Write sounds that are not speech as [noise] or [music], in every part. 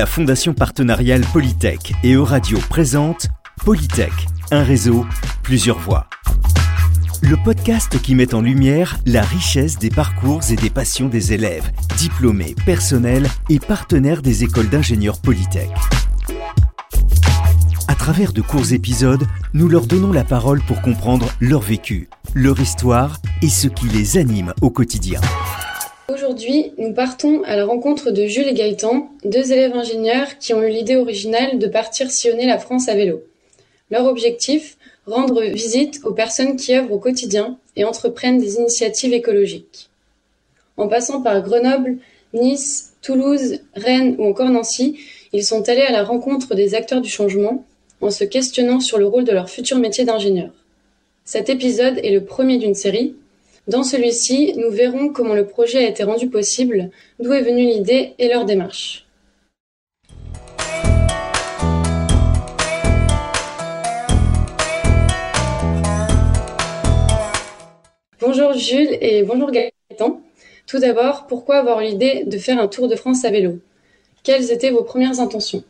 La Fondation partenariale Polytech et Euradio présente Polytech, un réseau, plusieurs voix. Le podcast qui met en lumière la richesse des parcours et des passions des élèves, diplômés, personnels et partenaires des écoles d'ingénieurs Polytech. À travers de courts épisodes, nous leur donnons la parole pour comprendre leur vécu, leur histoire et ce qui les anime au quotidien. Aujourd'hui, nous partons à la rencontre de Jules et Gaëtan, deux élèves ingénieurs qui ont eu l'idée originale de partir sillonner la France à vélo. Leur objectif rendre visite aux personnes qui œuvrent au quotidien et entreprennent des initiatives écologiques. En passant par Grenoble, Nice, Toulouse, Rennes ou encore Nancy, ils sont allés à la rencontre des acteurs du changement en se questionnant sur le rôle de leur futur métier d'ingénieur. Cet épisode est le premier d'une série dans celui-ci, nous verrons comment le projet a été rendu possible, d'où est venue l'idée et leur démarche. Bonjour Jules et bonjour Gaëtan. Tout d'abord, pourquoi avoir l'idée de faire un tour de France à vélo? Quelles étaient vos premières intentions?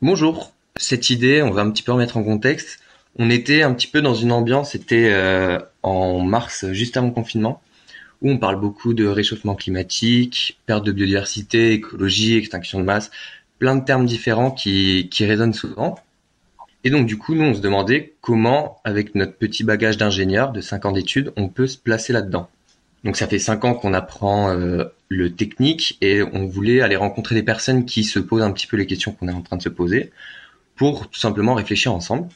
Bonjour. Cette idée, on va un petit peu remettre en contexte. On était un petit peu dans une ambiance, c'était euh, en mars, juste avant le confinement, où on parle beaucoup de réchauffement climatique, perte de biodiversité, écologie, extinction de masse, plein de termes différents qui, qui résonnent souvent. Et donc du coup, nous, on se demandait comment, avec notre petit bagage d'ingénieur de 5 ans d'études, on peut se placer là-dedans. Donc ça fait 5 ans qu'on apprend euh, le technique et on voulait aller rencontrer des personnes qui se posent un petit peu les questions qu'on est en train de se poser pour tout simplement réfléchir ensemble.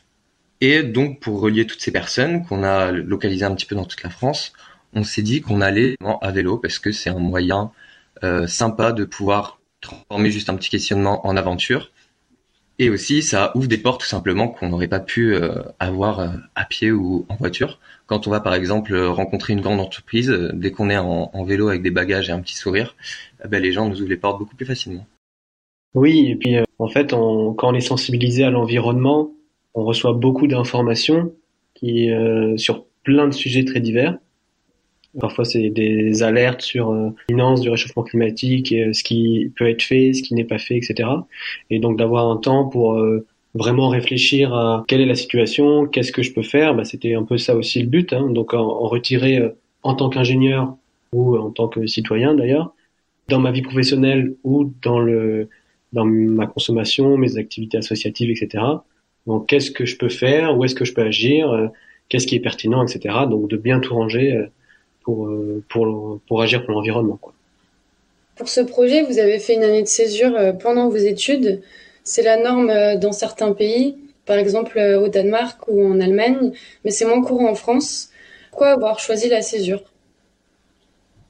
Et donc, pour relier toutes ces personnes qu'on a localisées un petit peu dans toute la France, on s'est dit qu'on allait à vélo parce que c'est un moyen euh, sympa de pouvoir transformer juste un petit questionnement en aventure. Et aussi, ça ouvre des portes tout simplement qu'on n'aurait pas pu euh, avoir euh, à pied ou en voiture. Quand on va par exemple rencontrer une grande entreprise, dès qu'on est en, vélo avec des bagages et un petit sourire, eh ben, les gens nous ouvrent les portes beaucoup plus facilement. Oui, et puis en fait, quand on est sensibilisé à l'environnement, on reçoit beaucoup d'informations qui euh, sur plein de sujets très divers. Parfois, c'est des alertes sur euh, l'imminence du réchauffement climatique et euh, ce qui peut être fait, ce qui n'est pas fait, etc. Et donc d'avoir un temps pour euh, vraiment réfléchir à quelle est la situation, qu'est-ce que je peux faire, bah, c'était un peu ça aussi le but. Hein. Donc en, en retirer en tant qu'ingénieur ou en tant que citoyen d'ailleurs, dans ma vie professionnelle ou dans le dans ma consommation, mes activités associatives, etc. Donc, qu'est-ce que je peux faire? Où est-ce que je peux agir? Euh, Qu'est-ce qui est pertinent, etc. Donc, de bien tout ranger euh, pour, euh, pour, pour agir pour l'environnement. Pour ce projet, vous avez fait une année de césure pendant vos études. C'est la norme dans certains pays, par exemple au Danemark ou en Allemagne, mais c'est moins courant en France. Pourquoi avoir choisi la césure?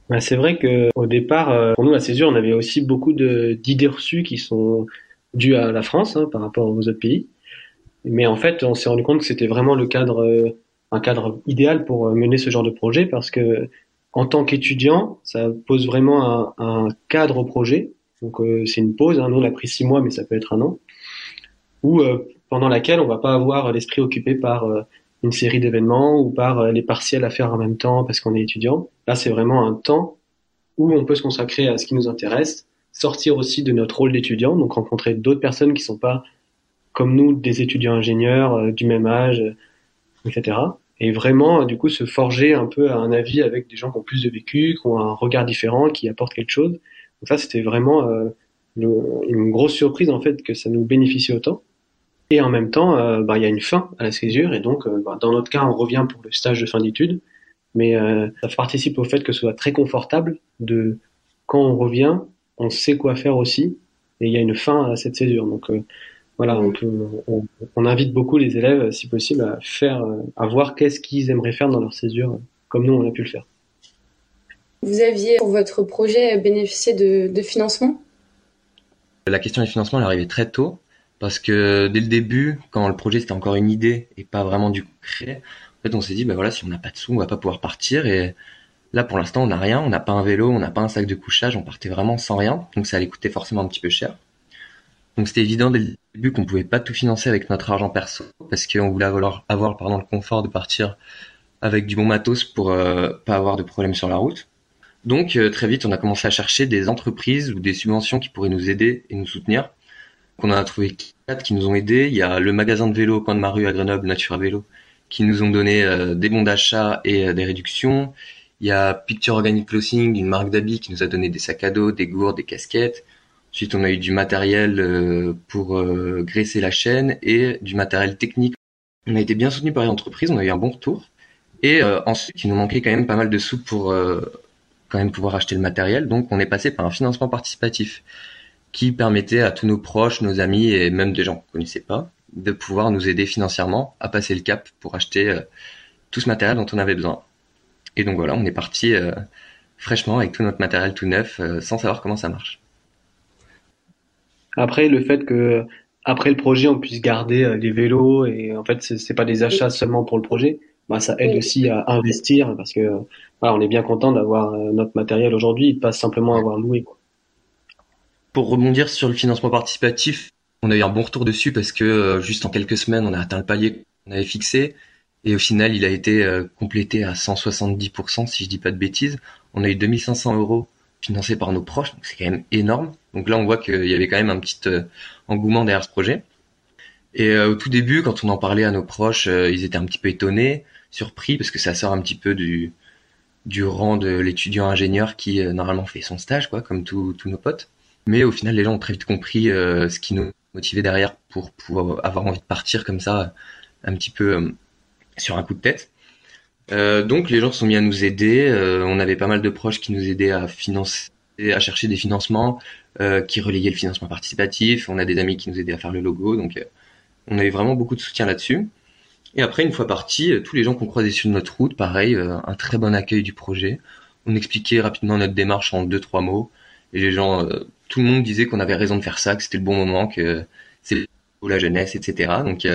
Bah, C'est vrai qu'au départ, pour nous, la césure, on avait aussi beaucoup d'idées reçues qui sont dues à la France hein, par rapport aux autres pays. Mais en fait, on s'est rendu compte que c'était vraiment le cadre, euh, un cadre idéal pour euh, mener ce genre de projet parce que en tant qu'étudiant, ça pose vraiment un, cadre au projet. Donc euh, c'est une pause. Hein. Nous on a pris six mois, mais ça peut être un an, ou pendant laquelle on va pas avoir l'esprit occupé par une série d'événements ou par les partiels à faire en même temps parce qu'on est étudiant. Là, c'est vraiment un temps où on peut se consacrer à ce qui nous intéresse, sortir aussi de notre rôle d'étudiant, donc rencontrer d'autres personnes qui sont pas comme nous, des étudiants ingénieurs euh, du même âge, euh, etc. Et vraiment, du coup, se forger un peu un avis avec des gens qui ont plus de vécu, qui ont un regard différent, qui apportent quelque chose. Donc ça, c'était vraiment euh, une grosse surprise en fait que ça nous bénéficie autant. Et en même temps, bah, il y a une fin à la césure, et donc bah, dans notre cas, on revient pour le stage de fin d'études, mais ça participe au fait que ce soit très confortable de quand on revient, on sait quoi faire aussi, et il y a une fin à cette césure. Donc voilà, on, peut, on, invite beaucoup les élèves, si possible, à faire, à voir qu'est-ce qu'ils aimeraient faire dans leur césure, comme nous on a pu le faire. Vous aviez pour votre projet bénéficié de, de financement? La question du financement elle est arrivée très tôt parce que dès le début, quand le projet c'était encore une idée et pas vraiment du concret, en fait on s'est dit bah voilà si on n'a pas de sous on va pas pouvoir partir. Et là pour l'instant on n'a rien, on n'a pas un vélo, on n'a pas un sac de couchage, on partait vraiment sans rien. Donc ça allait coûter forcément un petit peu cher. Donc c'était évident dès le début qu'on pouvait pas tout financer avec notre argent perso parce qu'on voulait avoir, pardon, le confort de partir avec du bon matos pour euh, pas avoir de problème sur la route. Donc très vite, on a commencé à chercher des entreprises ou des subventions qui pourraient nous aider et nous soutenir. On en a trouvé quatre qui nous ont aidés. Il y a le magasin de vélo coin de ma rue à Grenoble, Natura Vélo, qui nous ont donné des bons d'achat et des réductions. Il y a Picture Organic Clothing, une marque d'habits qui nous a donné des sacs à dos, des gourdes, des casquettes. Ensuite, on a eu du matériel euh, pour euh, graisser la chaîne et du matériel technique. On a été bien soutenu par les entreprises, on a eu un bon retour. Et euh, ensuite, il nous manquait quand même pas mal de sous pour quand même pouvoir acheter le matériel. Donc, on est passé par un financement participatif qui permettait à tous nos proches, nos amis et même des gens qu'on connaissait pas de pouvoir nous aider financièrement à passer le cap pour acheter tout ce matériel dont on avait besoin. Et donc voilà, on est parti fraîchement avec tout notre matériel tout neuf, sans savoir comment ça marche. Après, le fait que après le projet, on puisse garder euh, les vélos et en fait, c'est pas des achats seulement pour le projet. Bah, ça aide aussi à investir parce que voilà, on est bien content d'avoir notre matériel aujourd'hui, pas simplement avoir loué. Quoi. Pour rebondir sur le financement participatif, on a eu un bon retour dessus parce que juste en quelques semaines, on a atteint le palier qu'on avait fixé. Et au final, il a été euh, complété à 170%, si je dis pas de bêtises. On a eu 2500 euros financés par nos proches, donc c'est quand même énorme. Donc là, on voit qu'il y avait quand même un petit euh, engouement derrière ce projet. Et euh, au tout début, quand on en parlait à nos proches, ils étaient un petit peu étonnés, surpris, parce que ça sort un petit peu du, rang de l'étudiant ingénieur qui normalement fait son stage, quoi, comme tous nos potes. Mais au final, les gens ont très vite compris ce qui nous motivait derrière pour pouvoir avoir envie de partir comme ça, un petit peu sur un coup de tête. Euh, donc les gens sont mis à nous aider. Euh, on avait pas mal de proches qui nous aidaient à financer, à chercher des financements, euh, qui relayaient le financement participatif. On a des amis qui nous aidaient à faire le logo. Donc on avait vraiment beaucoup de soutien là-dessus. Et après, une fois parti, tous les gens qu'on croisait sur notre route, pareil, un très bon accueil du projet. On expliquait rapidement notre démarche en deux trois mots. Et les gens, tout le monde disait qu'on avait raison de faire ça, que c'était le bon moment, que c'est la jeunesse, etc. Donc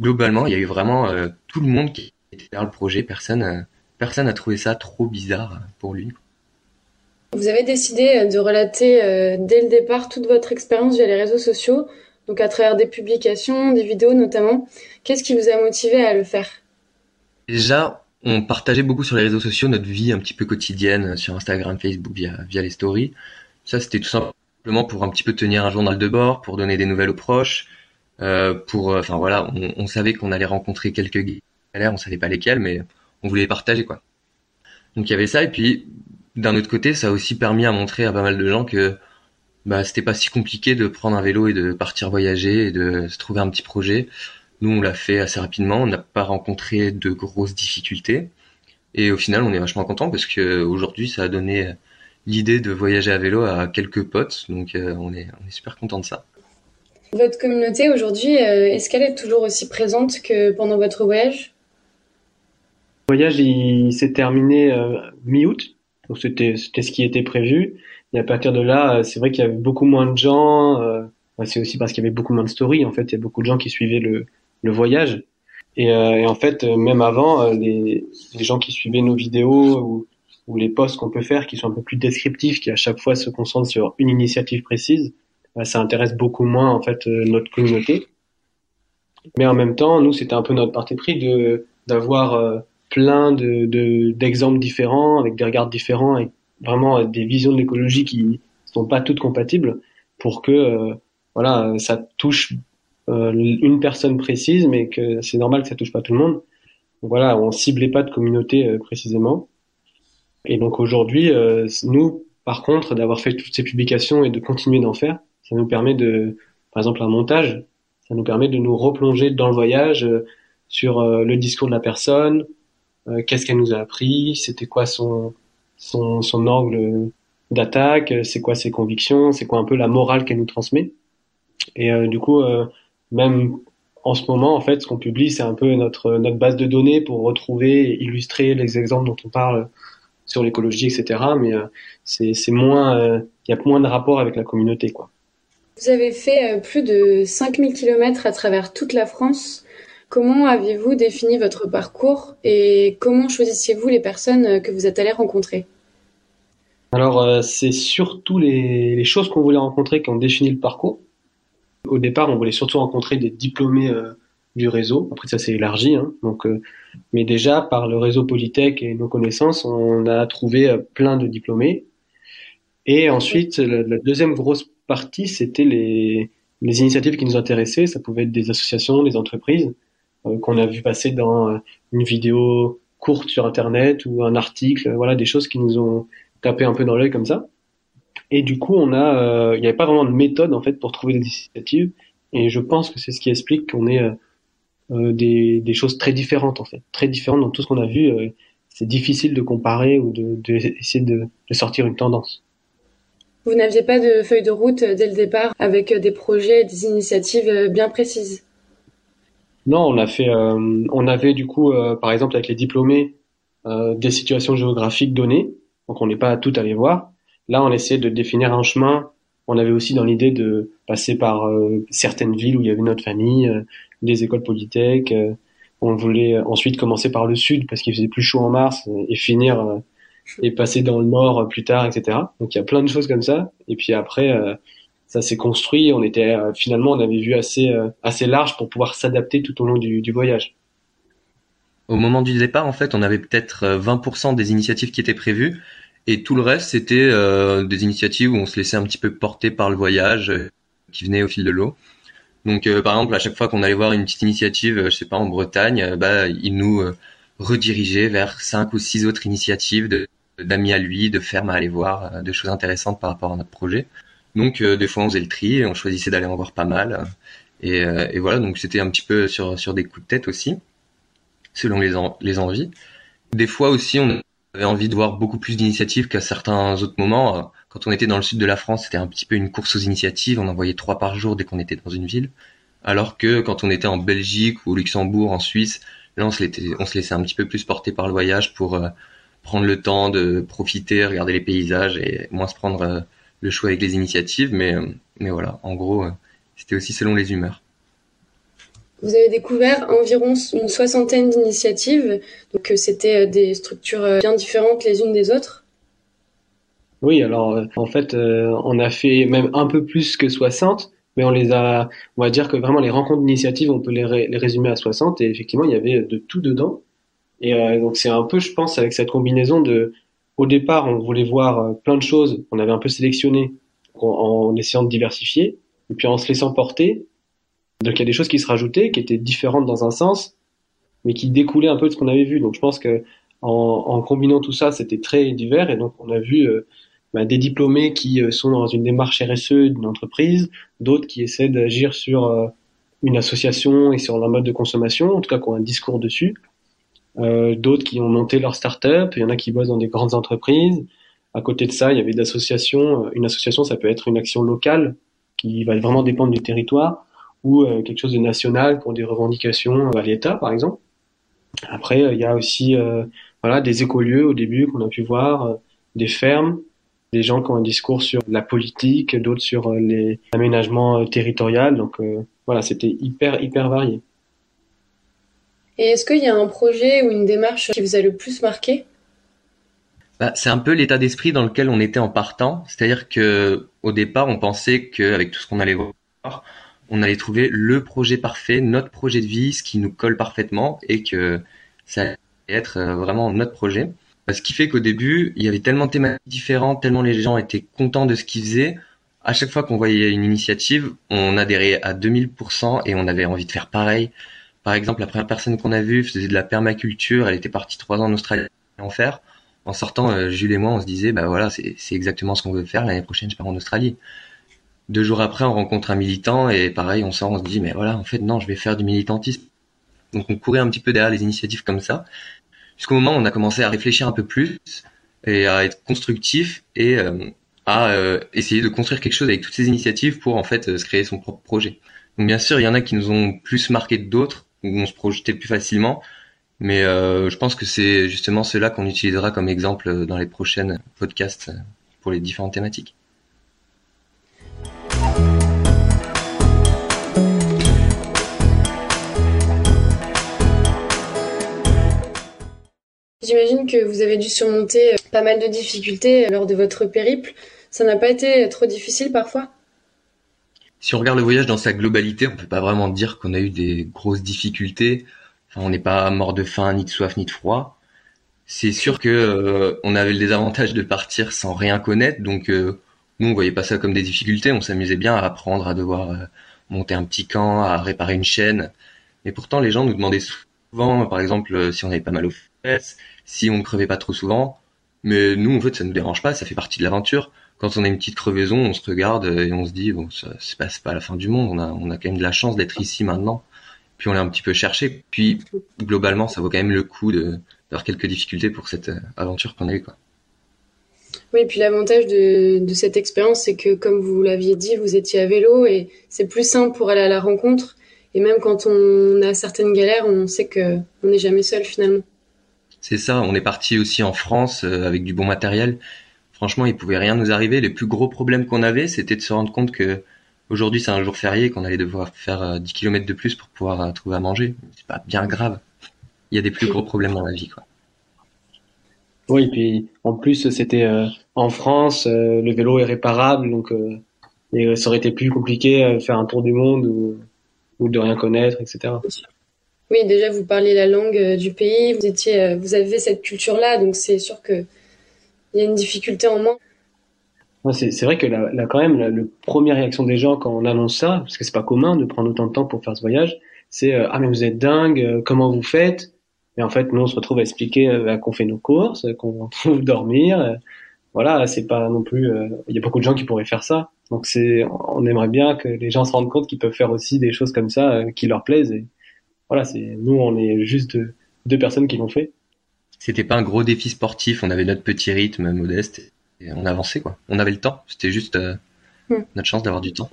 globalement, il y a eu vraiment euh, tout le monde qui était derrière le projet. Personne, euh, personne n'a trouvé ça trop bizarre pour lui. Vous avez décidé euh, de relater dès le départ toute votre expérience via les réseaux sociaux, donc à travers des publications, des vidéos notamment. Qu'est-ce qui vous a motivé à le faire? Déjà, on partageait beaucoup sur les réseaux sociaux notre vie un petit peu quotidienne sur Instagram, Facebook, via, via les stories. Ça, c'était tout simplement pour un petit peu tenir un journal de bord, pour donner des nouvelles aux proches, euh, pour, euh, enfin voilà, on, on savait qu'on allait rencontrer quelques galères, on savait pas lesquelles, mais on voulait partager quoi. Donc il y avait ça, et puis d'un autre côté, ça a aussi permis à montrer à pas mal de gens que bah, c'était pas si compliqué de prendre un vélo et de partir voyager et de se trouver un petit projet. Nous, on l'a fait assez rapidement, on n'a pas rencontré de grosses difficultés. Et au final, on est vachement content parce que aujourd'hui, ça a donné l'idée de voyager à vélo à quelques potes. Donc, euh, on est, on est super content de ça. Votre communauté aujourd'hui, euh, est-ce qu'elle est toujours aussi présente que pendant votre voyage? Le voyage, il s'est terminé euh, mi-août, donc c'était ce qui était prévu. Et à partir de là, euh, c'est vrai qu'il y avait beaucoup moins de gens. c'est aussi parce qu'il y avait beaucoup moins de stories. En fait, il y a beaucoup de gens qui suivaient le, voyage. Et, en fait, même avant, les, gens qui suivaient nos vidéos ou, ou les posts qu'on peut faire, qui sont un peu plus descriptifs, qui à chaque fois se concentrent sur une initiative précise, bah, ça intéresse beaucoup moins en fait euh, notre communauté. Mais en même temps, nous, c'était un peu notre parti pris de d'avoir euh, plein de d'exemples différents avec des regards différents et vraiment euh, des visions de l'écologie qui sont pas toutes compatibles pour que voilà ça touche une personne précise mais que c'est normal que ça touche pas tout le monde. Donc voilà on ciblait pas de communauté précisément. Et donc aujourd'hui nous par contre d'avoir fait toutes ces publications et de continuer d'en faire ça nous permet de, par exemple, un montage, ça nous permet de nous replonger dans le voyage euh, sur euh, le discours de la personne, euh, qu'est-ce qu'elle nous a appris, c'était quoi son, son, son angle d'attaque, c'est quoi ses convictions, c'est quoi un peu la morale qu'elle nous transmet? Et du coup, même en ce moment, en fait, ce qu'on publie, c'est un peu notre, notre base de données pour retrouver et illustrer les exemples dont on parle sur l'écologie, etc. Mais c'est moins, il y a moins de rapport avec la communauté, quoi. Vous avez fait euh, plus de 5000 km à travers toute la France. Comment aviez-vous défini votre parcours et comment choisissiez-vous les personnes euh, que vous êtes allé rencontrer? Alors, euh, c'est surtout les, choses qu'on voulait rencontrer qui ont défini le parcours. Au départ, on voulait surtout rencontrer des diplômés du réseau. Après ça s'est élargi, hein. donc mais déjà par le réseau Polytech et nos connaissances, on a trouvé plein de diplômés. Et ensuite, la, deuxième grosse partie, c'était les initiatives qui nous intéressaient. Ça pouvait être des associations, des entreprises qu'on a vu passer dans une vidéo courte sur Internet ou un article, voilà, des choses qui nous ont tapé un peu dans l'œil comme ça. Et du coup, on a, euh, il n'y avait pas vraiment de méthode en fait pour trouver des initiatives. Et je pense que c'est ce qui explique qu'on ait euh, euh, des, des, choses très différentes en fait, très différentes dans tout ce qu'on a vu. c'est difficile de comparer ou de, de essayer de, de, sortir une tendance. Vous n'aviez pas de feuille de route dès le départ avec des projets, et des initiatives bien précises? Non, on a fait, euh, on avait du coup, euh, par exemple avec les diplômés, euh, des situations géographiques données, donc on n'est pas tout allé voir. Là, on essayait de définir un chemin. On avait aussi dans l'idée de passer par certaines villes où il y avait notre famille, des écoles polytech. on voulait ensuite commencer par le sud parce qu'il faisait plus chaud en mars et finir et passer dans le nord plus tard, etc. Donc il y a plein de choses comme ça. Et puis après, ça s'est construit. On était euh, finalement, on avait vu assez euh, assez large pour pouvoir s'adapter tout au long du, voyage. Au moment du départ, en fait, on avait peut-être 20% euh, des initiatives qui étaient prévues, et tout le reste, c'était des initiatives où on se laissait un petit peu porter par le voyage qui venait au fil de l'eau. Donc, par exemple, à chaque fois qu'on allait voir une petite initiative, je sais pas, en Bretagne, bah, il nous redirigeait vers cinq ou six autres initiatives d'amis à lui, de fermes à aller voir, de choses intéressantes par rapport à notre projet. Donc euh, des fois on faisait le tri et on choisissait d'aller en voir pas mal. Et, euh, et voilà, donc c'était un petit peu sur, sur des coups de tête aussi, selon les, les envies. Des fois aussi on avait envie de voir beaucoup plus d'initiatives qu'à certains autres moments. Quand on était dans le sud de la France, c'était un petit peu une course aux initiatives. On en voyait trois par jour dès qu'on était dans une ville. Alors que quand on était en Belgique ou au Luxembourg, en Suisse, là on se, laissait, on se laissait un petit peu plus porter par le voyage pour euh, prendre le temps de profiter, regarder les paysages et moins se prendre le choix avec les initiatives, mais, euh, mais voilà, en gros, euh, c'était aussi selon les humeurs. Vous avez découvert environ une soixantaine d'initiatives, donc euh, c'était des structures bien différentes les unes des autres. Oui, alors en fait, on a fait même un peu plus que 60, mais on les a, on va dire que vraiment les rencontres d'initiatives, on peut les, les, résumer à 60, et effectivement, il y avait de tout dedans. Et donc c'est un peu, je pense, avec cette combinaison de au départ, on voulait voir euh, plein de choses. On avait un peu sélectionné en, essayant de diversifier. Et puis en se laissant porter, donc il y a des choses qui se rajoutaient, qui étaient différentes dans un sens, mais qui découlaient un peu de ce qu'on avait vu. Donc je pense que en, combinant tout ça, c'était très divers. Et donc on a vu euh, bah, des diplômés qui euh, sont dans une démarche RSE d'une entreprise, d'autres qui essaient d'agir sur une association et sur leur mode de consommation, en tout cas qui ont un discours dessus d'autres qui ont monté leur start-up, il y en a qui bossent dans des grandes entreprises. À côté de ça, il y avait d'associations. Euh, une association, ça peut être une action locale qui va vraiment dépendre du territoire ou euh, quelque chose de national pour des revendications à l'État, par exemple. Après, il y a aussi voilà des écolieux au début qu'on a pu voir, des fermes, des gens qui ont un discours sur la politique, d'autres sur les aménagements territoriaux. Donc voilà, c'était hyper hyper varié. Et est-ce qu'il y a un projet ou une démarche qui vous a le plus marqué? Bah, C'est un peu l'état d'esprit dans lequel on était en partant. C'est-à-dire que au départ, on pensait qu'avec tout ce qu'on allait voir, on allait trouver le projet parfait, notre projet de vie, ce qui nous colle parfaitement et que ça allait être euh, vraiment notre projet. Bah, ce qui fait qu'au début, il y avait tellement de thématiques différentes, tellement les gens étaient contents de ce qu'ils faisaient. À chaque fois qu'on voyait une initiative, on adhérait à 2000% et on avait envie de faire pareil. Par exemple, la première personne qu'on a vue faisait de la permaculture. Elle était partie trois ans en Australie en faire. En sortant, euh, Jules et moi, on se disait, bah voilà, c'est exactement ce qu'on veut faire. L'année prochaine, je pars en Australie. Deux jours après, on rencontre un militant et pareil, on sort, on se dit, mais voilà, en fait, non, je vais faire du militantisme. Donc, on courait un petit peu derrière les initiatives comme ça. Jusqu'au moment où on a commencé à réfléchir un peu plus et à être constructif et euh, à euh, essayer de construire quelque chose avec toutes ces initiatives pour en fait se créer son propre projet. Donc bien sûr, il y en a qui nous ont plus marqué que d'autres où on se projetait plus facilement. Mais euh, je pense que c'est justement cela qu'on utilisera comme exemple dans les prochaines podcasts pour les différentes thématiques. J'imagine que vous avez dû surmonter pas mal de difficultés lors de votre périple. Ça n'a pas été trop difficile parfois? Si on regarde le voyage dans sa globalité, on peut pas vraiment dire qu'on a eu des grosses difficultés. Enfin, on n'est pas mort de faim, ni de soif, ni de froid. C'est sûr que euh, on avait le désavantage de partir sans rien connaître, donc euh, nous on voyait pas ça comme des difficultés. On s'amusait bien à apprendre, à devoir euh, monter un petit camp, à réparer une chaîne. Mais pourtant, les gens nous demandaient souvent, par exemple, si on avait pas mal aux fesses, si on ne crevait pas trop souvent. Mais nous, en fait, ça nous dérange pas, ça fait partie de l'aventure quand on a une petite crevaison, on se regarde et on se dit bon, c'est pas, pas la fin du monde. On a, on a quand même de la chance d'être ici maintenant. Puis on l'a un petit peu cherché. Puis globalement, ça vaut quand même le coup de d'avoir quelques difficultés pour cette euh, aventure qu'on a eue, quoi. Oui, puis l'avantage de, de cette expérience, c'est que comme vous l'aviez dit, vous étiez à vélo et c'est plus simple pour aller à la rencontre. Et même quand on a certaines galères, on sait que on n'est jamais seul finalement. C'est ça. On est parti aussi en France euh, avec du bon matériel franchement, il pouvait rien nous arriver. Les plus gros problèmes qu'on avait, c'était de se rendre compte que aujourd'hui c'est un jour férié, qu'on allait devoir faire 10 euh, km de plus pour pouvoir euh, trouver à manger. C'est pas bien grave. Il y a des plus gros problèmes dans la vie, quoi. Oui, puis en plus c'était euh, en France, le vélo est réparable, donc ça aurait été plus compliqué de faire un tour du monde ou, ou de rien connaître, etc. Oui, déjà vous parlez la langue du pays, vous étiez, vous avez cette culture-là, donc c'est sûr que il y a une difficulté en moins. C'est vrai que là, quand même, la, première réaction des gens quand on annonce ça, parce que c'est pas commun de prendre autant de temps pour faire ce voyage, c'est euh, ah mais vous êtes dingue, euh, comment vous faites? Et en fait, nous on se retrouve à expliquer euh, qu'on fait nos courses, qu'on [laughs] trouve dormir. voilà, c'est pas non plus. Il y a beaucoup de gens qui pourraient faire ça. Donc c'est, on aimerait bien que les gens se rendent compte qu'ils peuvent faire aussi des choses comme ça qui leur plaisent. Voilà, c'est nous on est juste deux personnes qui l'ont fait c'était pas un gros défi sportif. On avait notre petit rythme modeste et on avançait quoi. On avait le temps. C'était juste euh, hmm. notre chance d'avoir du temps.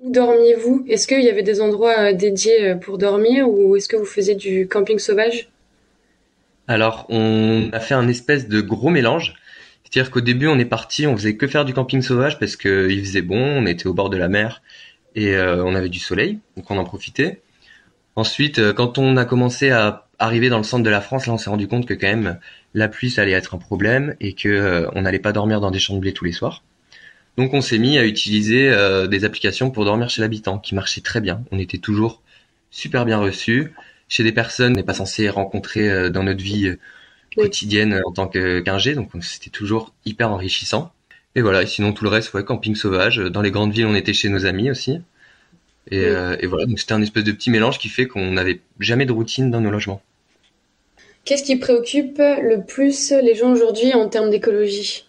Où dormiez-vous? Est-ce qu'il y avait des endroits euh, dédiés euh, pour dormir ou est-ce que vous faisiez du camping sauvage? Alors, on a fait un espèce de gros mélange. C'est-à-dire qu'au début, on est parti, on faisait que faire du camping sauvage parce qu'il faisait bon, on était au bord de la mer et on avait du soleil, donc on en profitait. Ensuite, quand on a commencé à arrivé dans le centre de la France, là, on s'est rendu compte que quand même la pluie, ça allait être un problème et que euh, on n'allait pas dormir dans des champs de blé tous les soirs. Donc, on s'est mis à utiliser euh, des applications pour dormir chez l'habitant, qui marchaient très bien. On était toujours super bien reçus chez des personnes qu'on n'est pas censé rencontrer euh, dans notre vie quotidienne en tant qu'ingé. donc, c'était toujours hyper enrichissant. Et voilà. Et sinon, tout le reste, ouais, camping sauvage. Dans les grandes villes, on était chez nos amis aussi. Et, et voilà, donc c'était un espèce de petit mélange qui fait qu'on n'avait jamais de routine dans nos logements. Qu'est-ce qui préoccupe le plus les gens aujourd'hui en termes d'écologie?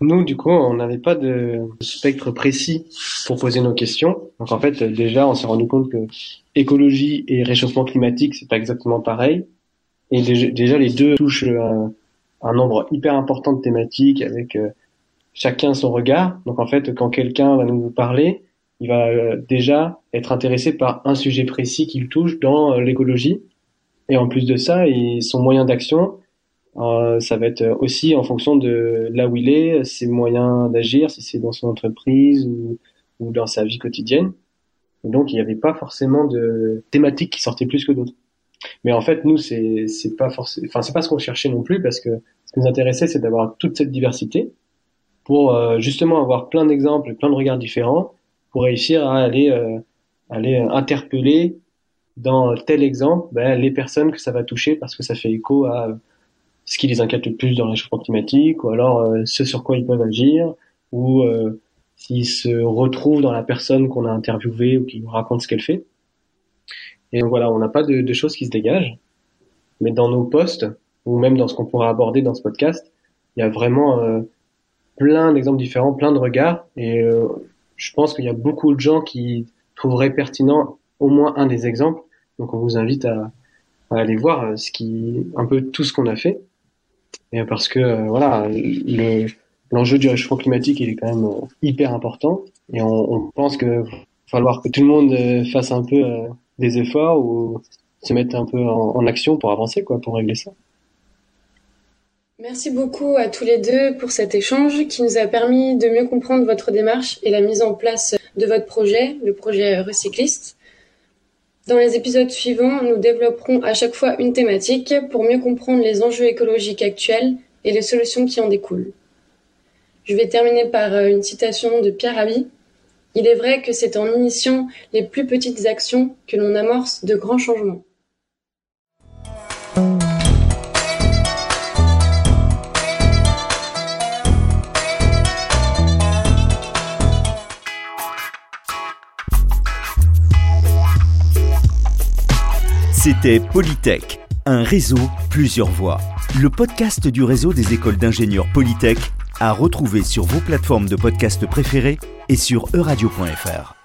Nous, du coup, on n'avait pas de spectre précis pour poser nos questions. Donc en fait, déjà, on s'est rendu compte que écologie et réchauffement climatique, c'est pas exactement pareil. Et déjà, les deux touchent un, un, nombre hyper important de thématiques avec euh, chacun son regard. Donc en fait, quand quelqu'un va nous parler, il va euh, déjà être intéressé par un sujet précis qu'il touche dans euh, l'écologie. Et en plus de ça, son moyen d'action, euh, ça va être aussi en fonction de là où il est, ses moyens d'agir, si c'est dans son entreprise ou, ou, dans sa vie quotidienne. Donc, il n'y avait pas forcément de thématique qui sortait plus que d'autres. Mais en fait, nous, c'est pas forcément, enfin, c'est pas ce qu'on cherchait non plus, parce que ce qui nous intéressait, c'est d'avoir toute cette diversité pour euh, justement avoir plein d'exemples, plein de regards différents, pour réussir à aller euh, aller interpeller dans tel exemple, ben, les personnes que ça va toucher parce que ça fait écho à ce qui les inquiète le plus dans le réchauffement climatique, ou alors euh, ce sur quoi ils peuvent agir, ou euh, s'ils se retrouvent dans la personne qu'on a interviewée ou qui nous raconte ce qu'elle fait. Et donc voilà, on n'a pas de, choses qui se dégagent, mais dans nos posts, ou même dans ce qu'on pourra aborder dans ce podcast, il y a vraiment euh, plein d'exemples différents, plein de regards, et je pense qu'il y a beaucoup de gens qui trouveraient pertinent au moins un des exemples donc on vous invite à, aller voir euh, ce qui, un peu tout ce qu'on a fait. Et parce que euh, voilà, le, l'enjeu du réchauffement climatique il est quand même euh, hyper important. Et on, on pense que va falloir que tout le monde fasse un peu des efforts ou se mette un peu en, action pour avancer, quoi, pour régler ça. Merci beaucoup à tous les deux pour cet échange qui nous a permis de mieux comprendre votre démarche et la mise en place de votre projet, le projet Recycliste. Dans les épisodes suivants, nous développerons à chaque fois une thématique pour mieux comprendre les enjeux écologiques actuels et les solutions qui en découlent. Je vais terminer par euh, une citation de Pierre Rabhi. Il est vrai que c'est en initiant les plus petites actions que l'on amorce de grands changements. C'était Polytech, un réseau, plusieurs voix. Le podcast du réseau des écoles d'ingénieurs Polytech à retrouver sur vos plateformes de podcast préférées et sur euradio.fr.